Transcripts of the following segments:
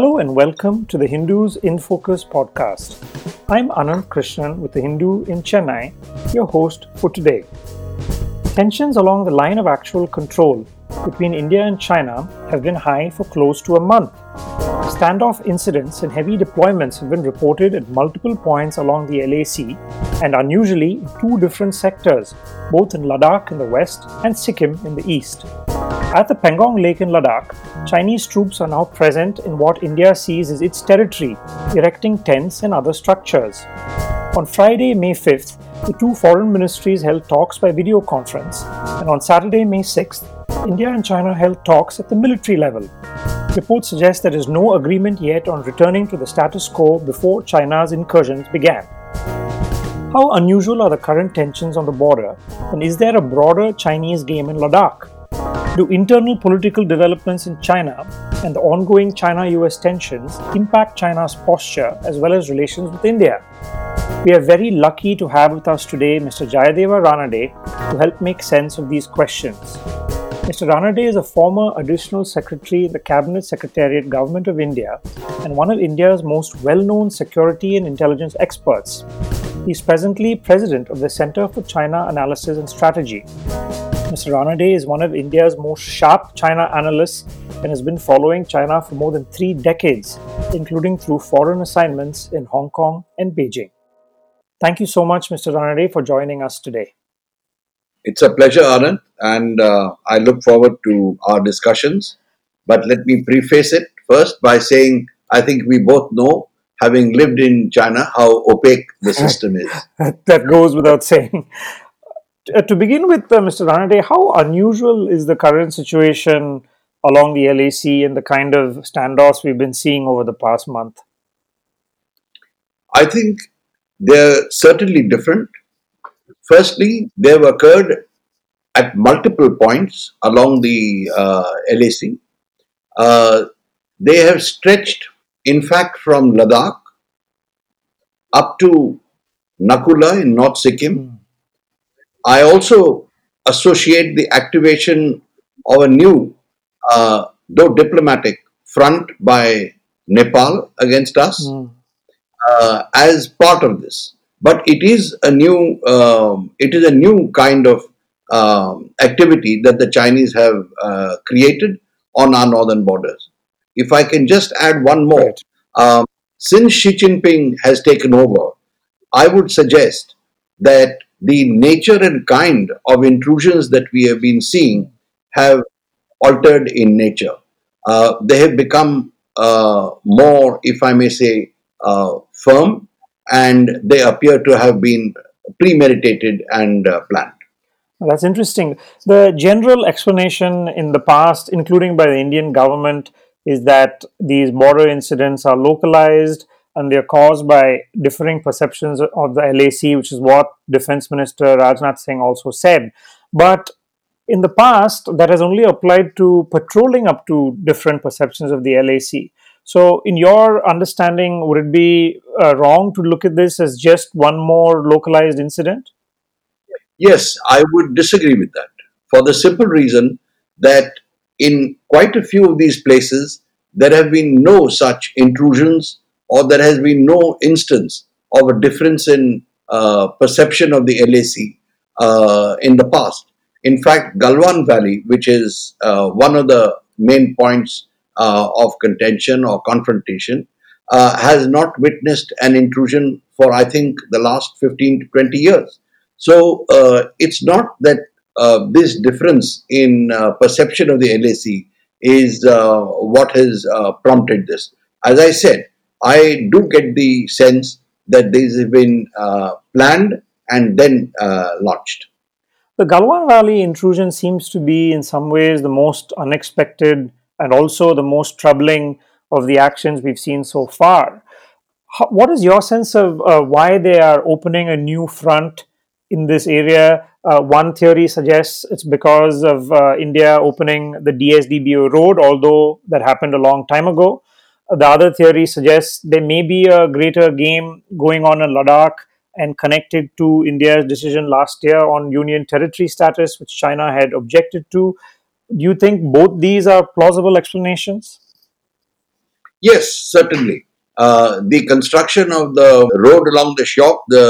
Hello and welcome to the Hindu's in Focus podcast. I'm Anand Krishnan with the Hindu in Chennai, your host for today. Tensions along the line of actual control between India and China have been high for close to a month. Standoff incidents and heavy deployments have been reported at multiple points along the LAC and unusually in two different sectors, both in Ladakh in the west and Sikkim in the east. At the Pangong Lake in Ladakh, Chinese troops are now present in what India sees as its territory, erecting tents and other structures. On Friday, May 5th, the two foreign ministries held talks by video conference, and on Saturday, May 6th, India and China held talks at the military level. Reports suggest there is no agreement yet on returning to the status quo before China's incursions began. How unusual are the current tensions on the border, and is there a broader Chinese game in Ladakh? Do internal political developments in China and the ongoing China US tensions impact China's posture as well as relations with India? We are very lucky to have with us today Mr. Jayadeva Ranade to help make sense of these questions. Mr. Ranade is a former additional secretary in the Cabinet Secretariat Government of India and one of India's most well known security and intelligence experts. He is presently president of the Center for China Analysis and Strategy. Mr. Ranade is one of India's most sharp China analysts and has been following China for more than three decades, including through foreign assignments in Hong Kong and Beijing. Thank you so much, Mr. Ranade, for joining us today. It's a pleasure, Anand, and uh, I look forward to our discussions. But let me preface it first by saying I think we both know, having lived in China, how opaque the system is. that goes without saying. Uh, to begin with, uh, Mr. Ranade, how unusual is the current situation along the LAC and the kind of standoffs we've been seeing over the past month? I think they're certainly different. Firstly, they have occurred at multiple points along the uh, LAC. Uh, they have stretched, in fact, from Ladakh up to Naku La in North Sikkim. Mm I also associate the activation of a new, uh, though diplomatic, front by Nepal against us mm. uh, as part of this. But it is a new, um, it is a new kind of um, activity that the Chinese have uh, created on our northern borders. If I can just add one more, um, since Xi Jinping has taken over, I would suggest that the nature and kind of intrusions that we have been seeing have altered in nature. Uh, they have become uh, more, if I may say, uh, firm, and they appear to have been premeditated and uh, planned. That's interesting. The general explanation in the past, including by the Indian government, is that these border incidents are localized and they're caused by differing perceptions of the LAC, which is what Defense Minister Rajnath Singh also said. But in the past, that has only applied to patrolling up to different perceptions of the LAC. So, in your understanding, would it be uh, wrong to look at this as just one more localized incident? Yes, I would disagree with that for the simple reason that in quite a few of these places, there have been no such intrusions or there has been no instance of a difference in uh, perception of the LAC uh, in the past. In fact, Galwan Valley, which is uh, one of the main points uh, of contention or confrontation, uh, has not witnessed an intrusion for, I think, the last 15 to 20 years. So uh, it's not that this difference in perception of the LAC is what has prompted this. As I said, I do get the sense that this has been uh, planned and then uh, launched. The Galwan Valley intrusion seems to be, in some ways, the most unexpected and also the most troubling of the actions we've seen so far. How, what is your sense of uh, why they are opening a new front in this area? Uh, one theory suggests it's because of uh, India opening the DSDBO road, although that happened a long time ago. The other theory suggests there may be a greater game going on in Ladakh and connected to India's decision last year on union territory status, which China had objected to. Do you think both these are plausible explanations? Yes, certainly. Uh, the construction of the road along the Shyok, the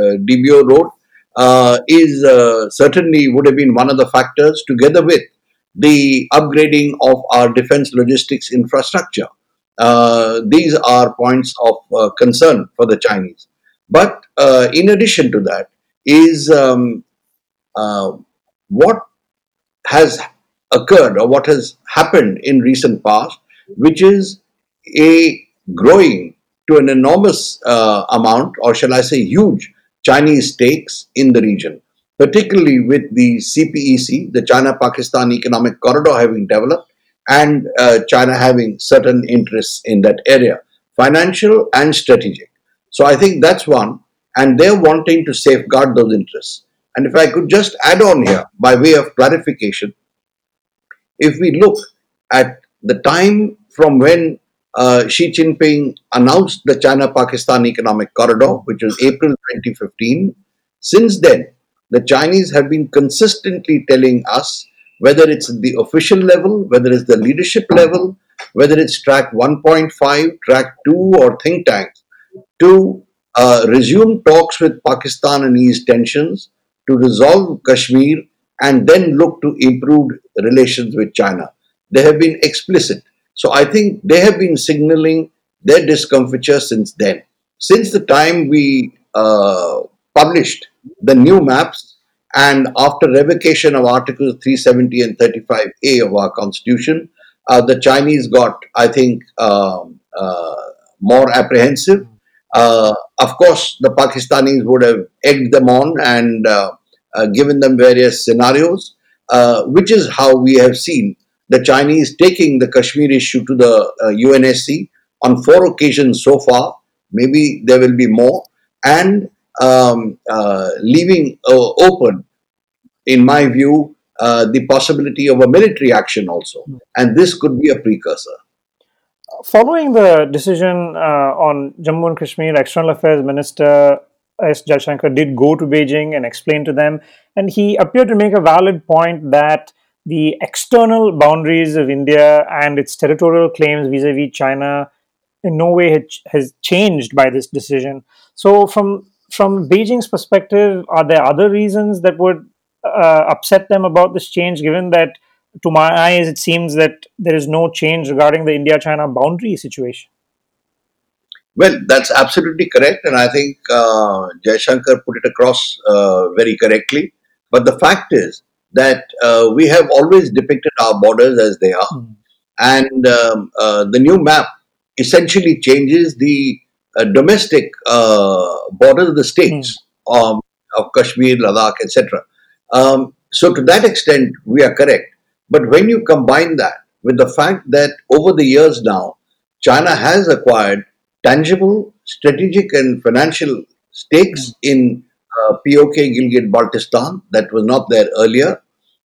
uh, DBO road, uh, is uh, certainly would have been one of the factors, together with the upgrading of our defense logistics infrastructure. Uh, these are points of uh, concern for the Chinese. But uh, in addition to that, is um, uh, what has occurred or what has happened in recent past, which is a growing to an enormous amount, or shall I say, huge Chinese stakes in the region, particularly with the CPEC, the China Pakistan Economic Corridor, having developed, and uh, China having certain interests in that area, financial and strategic. So I think that's one, and they're wanting to safeguard those interests. And if I could just add on here, by way of clarification, if we look at the time from when uh, Xi Jinping announced the China Pakistan Economic Corridor, which was April 2015. Since then, the Chinese have been consistently telling us, whether it's the official level, whether it's the leadership level, whether it's track 1.5, track 2, or think tanks, to uh, resume talks with Pakistan and ease tensions, to resolve Kashmir, and then look to improved relations with China. They have been explicit. So I think they have been signaling their discomfiture since then. Since the time we uh, published the new maps and after revocation of Articles 370 and 35A of our Constitution, uh, the Chinese got, I think, um, uh, more apprehensive. Uh, of course, the Pakistanis would have egged them on and uh, uh, given them various scenarios, which is how we have seen the Chinese taking the Kashmir issue to the uh, UNSC on four occasions so far. Maybe there will be more, and um, uh, leaving uh, open, in my view, uh, the possibility of a military action also, and this could be a precursor. Following the decision uh, on Jammu and Kashmir, External Affairs Minister S. Jaishankar did go to Beijing and explain to them, and he appeared to make a valid point that the external boundaries of India and its territorial claims vis a vis China in no way has changed by this decision. So, from from Beijing's perspective, are there other reasons that would uh, upset them about this change, given that, to my eyes, it seems that there is no change regarding the India China boundary situation? Well, that's absolutely correct, and I think uh, Jaishankar put it across uh, very correctly. But the fact is, that uh, we have always depicted our borders as they are. Mm. And um, uh, the new map essentially changes the uh, domestic uh, borders of the states mm. um, of Kashmir, Ladakh, etc. Um, so, to that extent, we are correct. But when you combine that with the fact that over the years now, China has acquired tangible, strategic, and financial stakes mm. in uh, POK Gilgit Baltistan that was not there earlier.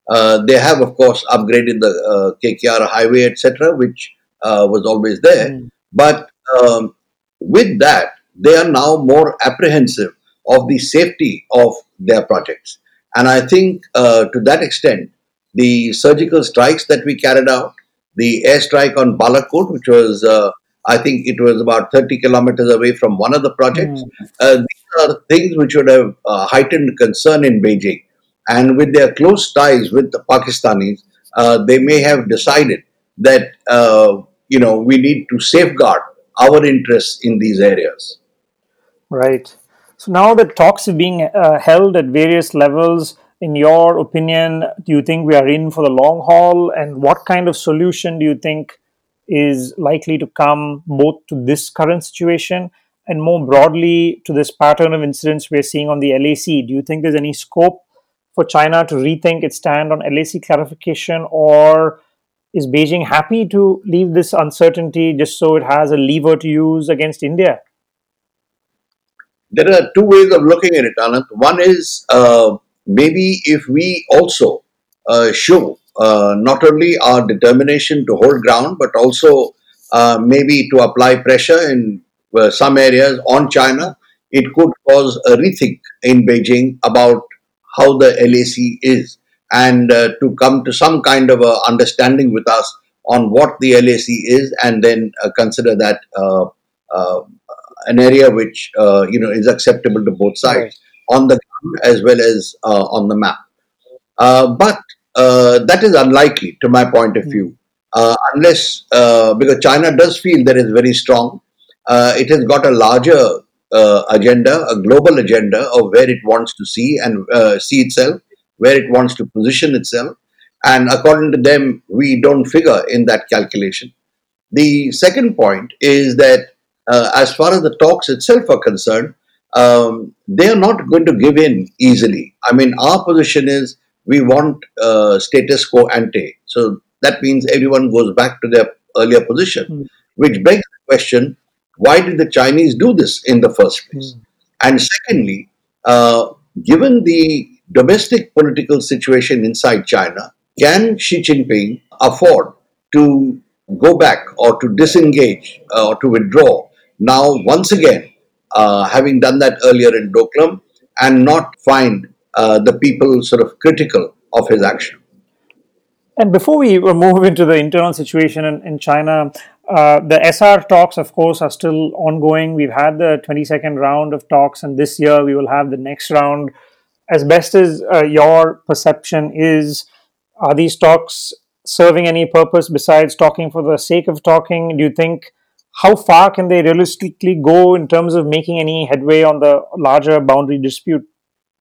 Uh, they have, of course, upgraded the uh, KKR highway, etc., which uh, was always there. Mm. But um, with that, they are now more apprehensive of the safety of their projects. And I think uh, to that extent, the surgical strikes that we carried out, the airstrike on Balakot, which was uh, I think it was about 30 kilometers away from one of the projects. Mm. Uh, are things which would have uh, heightened concern in Beijing. And with their close ties with the Pakistanis, uh, they may have decided that, uh, you know, we need to safeguard our interests in these areas. Right. So now that talks are being uh, held at various levels, in your opinion, do you think we are in for the long haul? And what kind of solution do you think is likely to come both to this current situation and more broadly to this pattern of incidents we're seeing on the LAC? Do you think there's any scope for China to rethink its stand on LAC clarification, or is Beijing happy to leave this uncertainty just so it has a lever to use against India? There are two ways of looking at it, Anand. One is uh, maybe if we also uh, show uh, not only our determination to hold ground, but also uh, maybe to apply pressure in some areas on China, it could cause a rethink in Beijing about how the LAC is and uh, to come to some kind of a understanding with us on what the LAC is, and then uh, consider that uh, uh, an area which uh, you know is acceptable to both sides Right. on the ground as well as uh, on the map. Uh, but uh, that is unlikely, to my point of Mm. view, uh, unless uh, because China does feel that it's very strong. Uh, it has got a larger uh, agenda, a global agenda of where it wants to see and uh, see itself, where it wants to position itself, and according to them, we don't figure in that calculation. The second point is that, uh, as far as the talks itself are concerned, um, they are not going to give in easily. I mean, our position is we want uh, status quo ante. So that means everyone goes back to their earlier position, Hmm. which begs the question why did the Chinese do this in the first place? Hmm. And secondly, uh, given the domestic political situation inside China, can Xi Jinping afford to go back or to disengage uh, or to withdraw now once again, uh, having done that earlier in Doklam, and not find uh, the people sort of critical of his action? And before we move into the internal situation in, in China, uh, the SR talks, of course, are still ongoing. We've had the 22nd round of talks, and this year we will have the next round. As best as uh, your perception is, are these talks serving any purpose besides talking for the sake of talking? Do you think how far can they realistically go in terms of making any headway on the larger boundary dispute?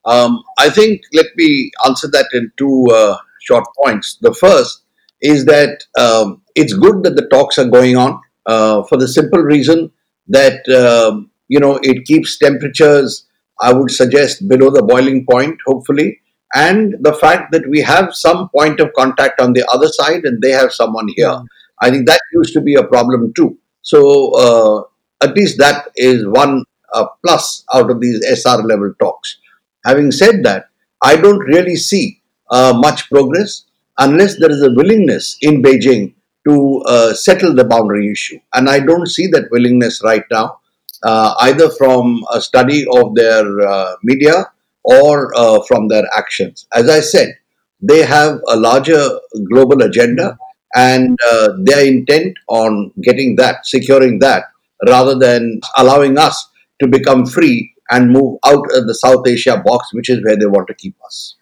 Um, I think let me answer that in two uh, short points. The first is that um, it's good that the talks are going on uh, for the simple reason that um, you know it keeps temperatures. I would suggest below the boiling point, hopefully, and the fact that we have some point of contact on the other side and they have someone here. I think that used to be a problem too. So uh, at least that is one uh, plus out of these SR level talks. Having said that, I don't really see uh, much progress unless there is a willingness in Beijing to uh, settle the boundary issue. And I don't see that willingness right now, uh, either from a study of their uh, media or uh, from their actions. As I said, they have a larger global agenda and uh, they are intent on getting that, securing that, rather than allowing us to become free and move out of the South Asia box, which is where they want to keep us.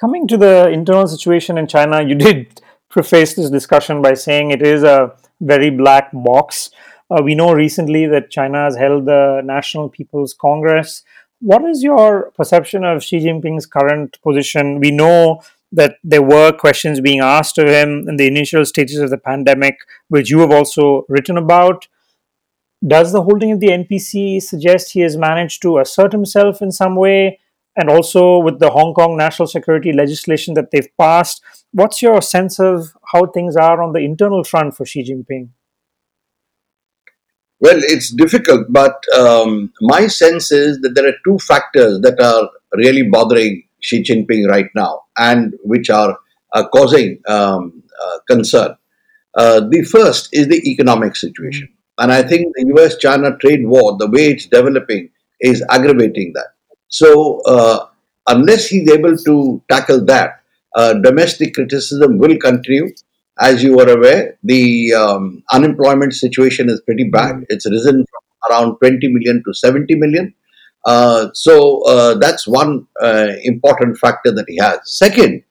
Coming to the internal situation in China, you did preface this discussion by saying it is a very black box. Uh, we know recently that China has held the National People's Congress. What is your perception of Xi Jinping's current position? We know that there were questions being asked of him in the initial stages of the pandemic, which you have also written about. Does the holding of the NPC suggest he has managed to assert himself in some way? And also with the Hong Kong national security legislation that they've passed, what's your sense of how things are on the internal front for Xi Jinping? Well, it's difficult, but um, my sense is that there are two factors that are really bothering Xi Jinping right now and which are uh, causing um, uh, concern. Uh, the first is the economic situation. And I think the US China trade war, the way it's developing, is aggravating that. So, uh, unless he's able to tackle that, uh, domestic criticism will continue. As you are aware, the um, unemployment situation is pretty bad. It's risen from around 20 million to 70 million. Uh, so, uh, that's one uh, important factor that he has. Second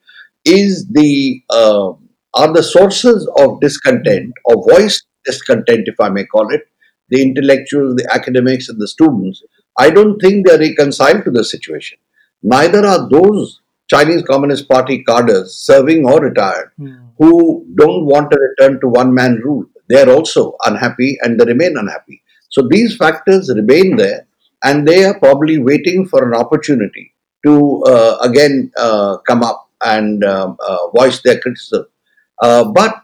is the uh, are the sources of discontent or voiced discontent, if I may call it, the intellectuals, the academics, and the students. I don't think they are reconciled to the situation. Neither are those Chinese Communist Party cadres, serving or retired, who don't want a return to one man rule. They are also unhappy and they remain unhappy. So these factors remain there and they are probably waiting for an opportunity to uh, again uh, come up and um, uh, voice their criticism. Uh, but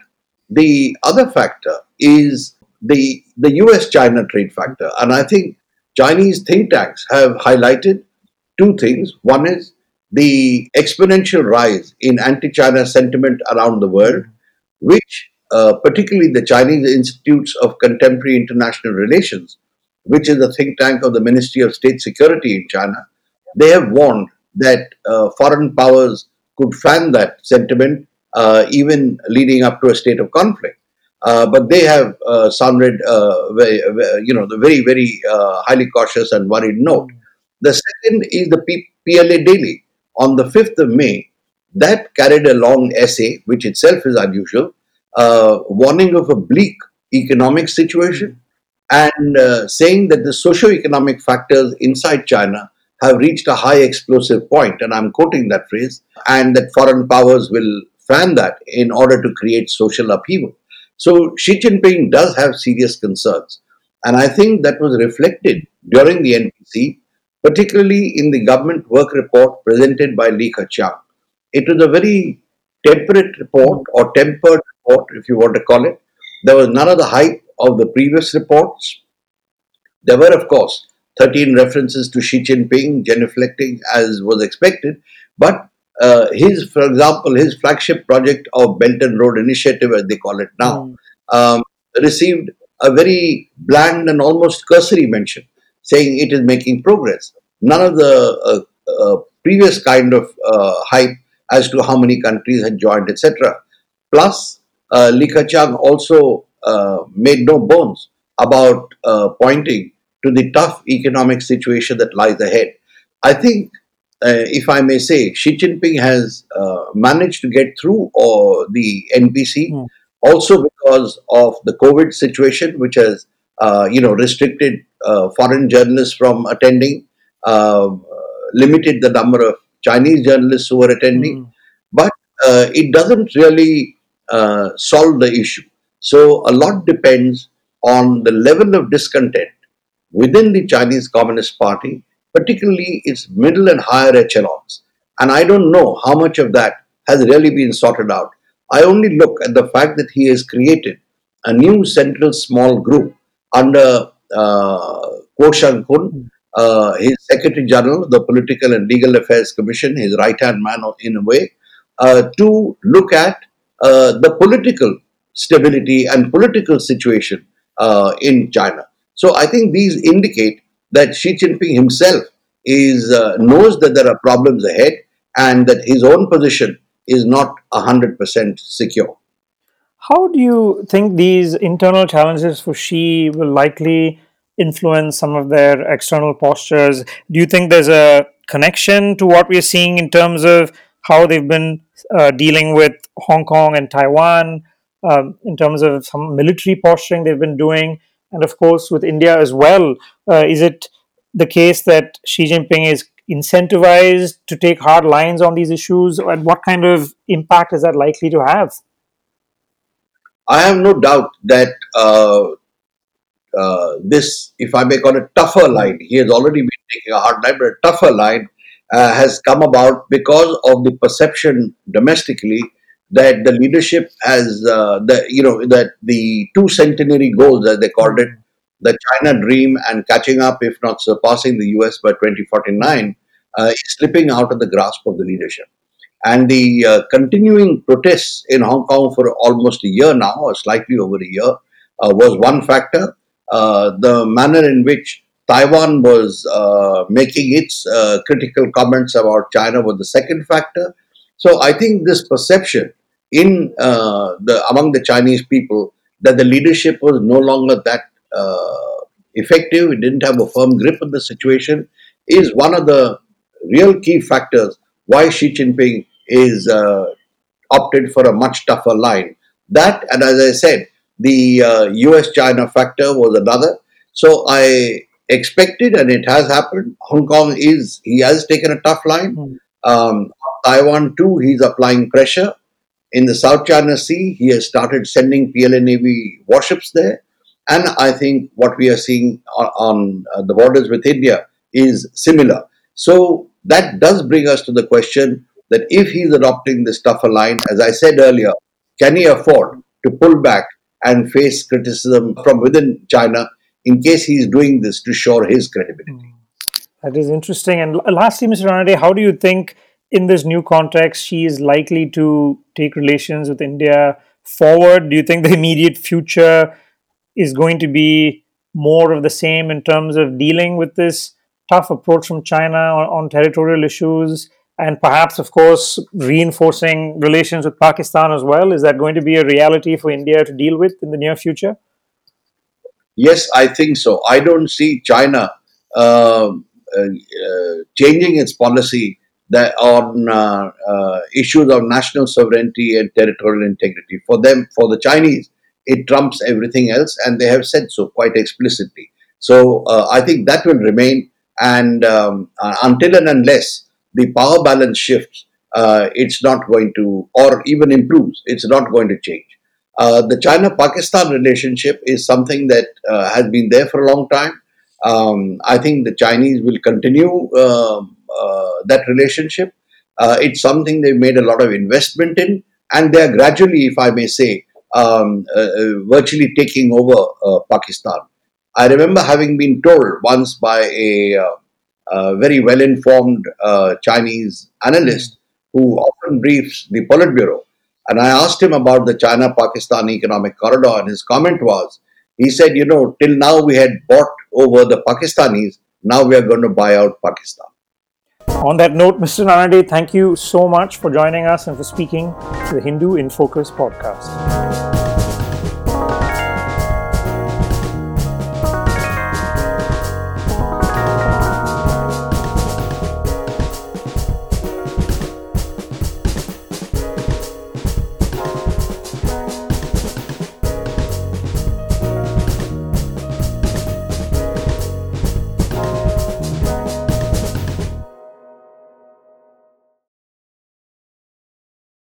the other factor is the the US China trade factor. And I think Chinese think tanks have highlighted two things. One is the exponential rise in anti China sentiment around the world, which uh, particularly the Chinese Institutes of Contemporary International Relations, which is a think tank of the Ministry of State Security in China, they have warned that uh, foreign powers could fan that sentiment uh, even leading up to a state of conflict. Uh, but they have uh, sounded, uh, very, you know, the very, very highly cautious and worried note. The second is the P- PLA Daily on the 5th of May. That carried a long essay, which itself is unusual, uh, warning of a bleak economic situation and uh, saying that the socio-economic factors inside China have reached a high explosive point, and I'm quoting that phrase, and that foreign powers will fan that in order to create social upheaval. So Xi Jinping does have serious concerns, and I think that was reflected during the NPC, particularly in the government work report presented by Li Keqiang. It was a very temperate report or tempered report, if you want to call it. There was none of the hype of the previous reports. There were, of course, 13 references to Xi Jinping, genuflecting as was expected, but uh, his, for example, his flagship project of Belt and Road Initiative, as they call it now, mm. um, received a very bland and almost cursory mention, saying it is making progress. None of the uh, uh, previous kind of uh, hype as to how many countries had joined, etc. Plus, uh, Li Keqiang also uh, made no bones about uh, pointing to the tough economic situation that lies ahead. I think, uh, if I may say, Xi Jinping has uh, managed to get through uh, the NPC mm. also because of the COVID situation, which has you know restricted foreign journalists from attending, limited the number of Chinese journalists who were attending, mm. but it doesn't really solve the issue. So a lot depends on the level of discontent within the Chinese Communist Party, particularly its middle and higher echelons. And I don't know how much of that has really been sorted out. I only look at the fact that he has created a new central small group under uh, Guo Shengkun, uh, his Secretary General, the Political and Legal Affairs Commission, his right-hand man in a way, uh, to look at uh, the political stability and political situation uh, in China. So I think these indicate that Xi Jinping himself is uh, knows that there are problems ahead and that his own position is not 100% secure. How do you think these internal challenges for Xi will likely influence some of their external postures? Do you think there's a connection to what we're seeing in terms of how they've been uh, dealing with Hong Kong and Taiwan? um, in terms of some military posturing they've been doing, and of course with India as well. Uh, is it the case that Xi Jinping is incentivized to take hard lines on these issues, and what kind of impact is that likely to have? I have no doubt that uh, uh, this, if I may call it tougher line, he has already been taking a hard line, but a tougher line uh, has come about because of the perception domestically that the leadership has uh, the you know that the two centenary goals as they called it the china dream and catching up if not surpassing the us by 2049 uh, is slipping out of the grasp of the leadership. And the uh, continuing protests in hong kong for almost a year now or slightly over a year uh, was one factor. Uh, the manner in which taiwan was uh, making its critical comments about china was the second factor so I think this perception in uh, the among the Chinese people that the leadership was no longer that uh, effective, it didn't have a firm grip on the situation, is one of the real key factors why Xi Jinping is uh, opted for a much tougher line. That, and as I said, the uh, US China factor was another. So I expected, and it has happened. Hong Kong is, he has taken a tough line. Mm. Um, Taiwan too, he's applying pressure. In the South China Sea, he has started sending PLA Navy warships there. And I think what we are seeing on, on uh, the borders with India is similar. So that does bring us to the question that if he's adopting this tougher line, as I said earlier, can he afford to pull back and face criticism from within China in case he's doing this to shore his credibility? That is interesting. And lastly, Mr. Ranade, how do you think in this new context, Xi is likely to take relations with India forward? Do you think the immediate future is going to be more of the same in terms of dealing with this tough approach from China on, on territorial issues? and perhaps, of course, reinforcing relations with Pakistan as well. Is that going to be a reality for India to deal with in the near future? Yes, I think so. I don't see China uh, uh, changing its policy that on uh, uh, issues of national sovereignty and territorial integrity. For them, for the Chinese, it trumps everything else, and they have said so quite explicitly. So uh, I think that will remain, and um, uh, until and unless the power balance shifts, uh, it's not going to, or even improves, it's not going to change. Uh, the China-Pakistan relationship is something that has been there for a long time. Um, I think the Chinese will continue uh, that relationship. it's something they've made a lot of investment in, and they are gradually, if I may say, um, virtually taking over Pakistan. I remember having been told once by a, uh, very well informed uh, Chinese analyst who often briefs the Politburo. And I asked him about the China Pakistan Economic Corridor, and his comment was he said, You know, till now we had bought over the Pakistanis, now we are going to buy out Pakistan. On that note, Mr. Ranade, thank you so much for joining us and for speaking to the Hindu in Focus podcast.